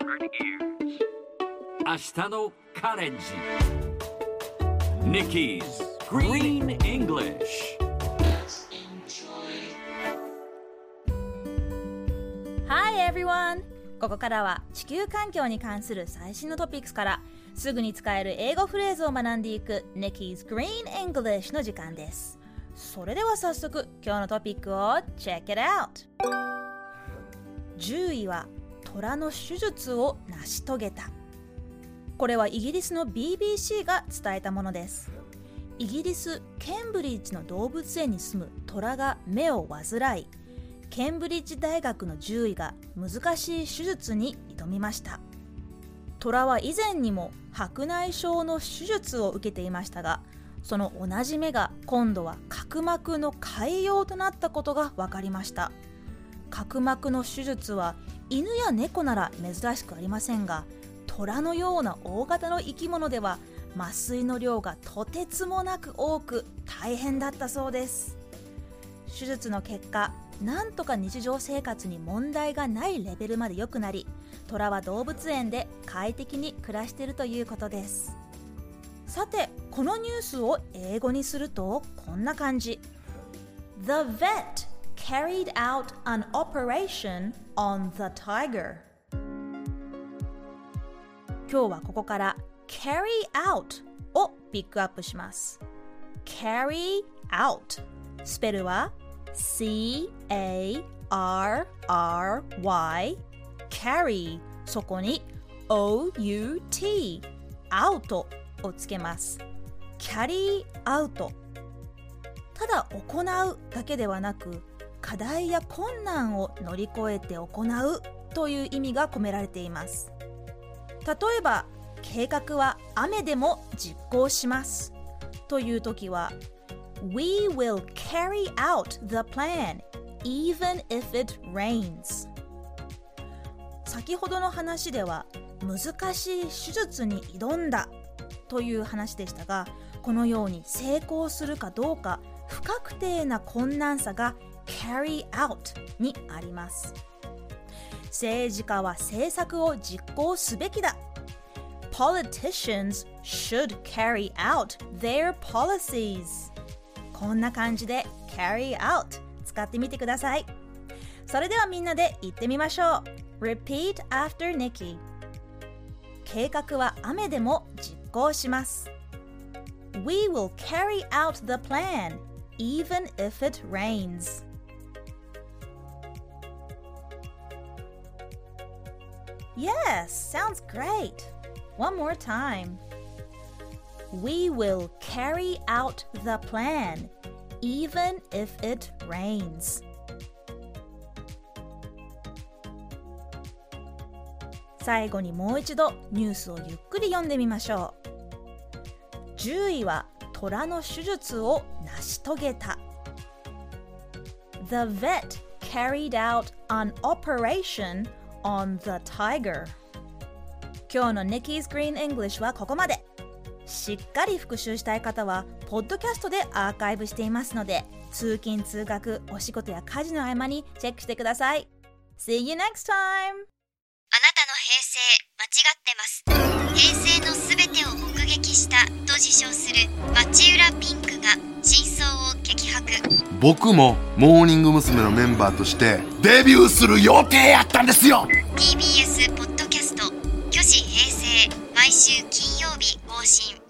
明日のカレンジ Nikki's Green English Hi everyone! ここからは地球環境に関する最新のトピックスからすぐに使える英語フレーズを学んでいく Nikki's Green English の時間ですそれでは早速今日のトピックを Check it out! 10位は虎の手術を成し遂げた。これはイギリスの BBC が伝えたものです。イギリスケンブリッジの動物園に住む虎が目を患いケンブリッジ大学の獣医が難しい手術に挑みました。虎は以前にも白内障の手術を受けていましたがその同じ目が今度は角膜の潰瘍となったことが分かりました。角膜の手術は犬や猫なら珍しくありませんが虎のような大型の生き物では麻酔の量がとてつもなく多く大変だったそうです。手術の結果なんとか日常生活に問題がないレベルまで良くなり虎は動物園で快適に暮らしているということです。さてこのニュースを英語にするとこんな感じ。The vet carried out an operation on the tiger 今日はここから carry out をピックアップします carry out スペルは C-A-R-R-Y carry そこに O-U-T out をつけます carry out ただ行うだけではなく課題や困難を乗り越えて行うという意味が込められています。例えば計画は雨でも実行しますという時は We will carry out the plan even if it rains. 先ほどの話では難しい手術に挑んだという話でしたがこのように成功するかどうか不確定な困難さが carry out にあります政治家は政策を実行すべきだ Politicians should carry out their policies こんな感じで carry out 使ってみてくださいそれではみんなで言ってみましょう Repeat after Nikki 計画は雨でも実行します We will carry out the plan even if it rains Yes, sounds great. One more time. We will carry out the plan, even if it rains. The vet carried out an operation on the tiger. 今日の Nikki's Green English はここまで。しっかり復習したい方はポッドキャストでアーカイブしていますので通勤通学お仕事や家事の合間にチェックしてください。See you next time! あなたの平成間違ってます。平成のすべてを目撃したと自称する町浦ピンク。真相を激白。僕もモーニング娘。のメンバーとしてデビューする予定やったんですよ。TBS ポッドキャスト「虚子平成」毎週金曜日更新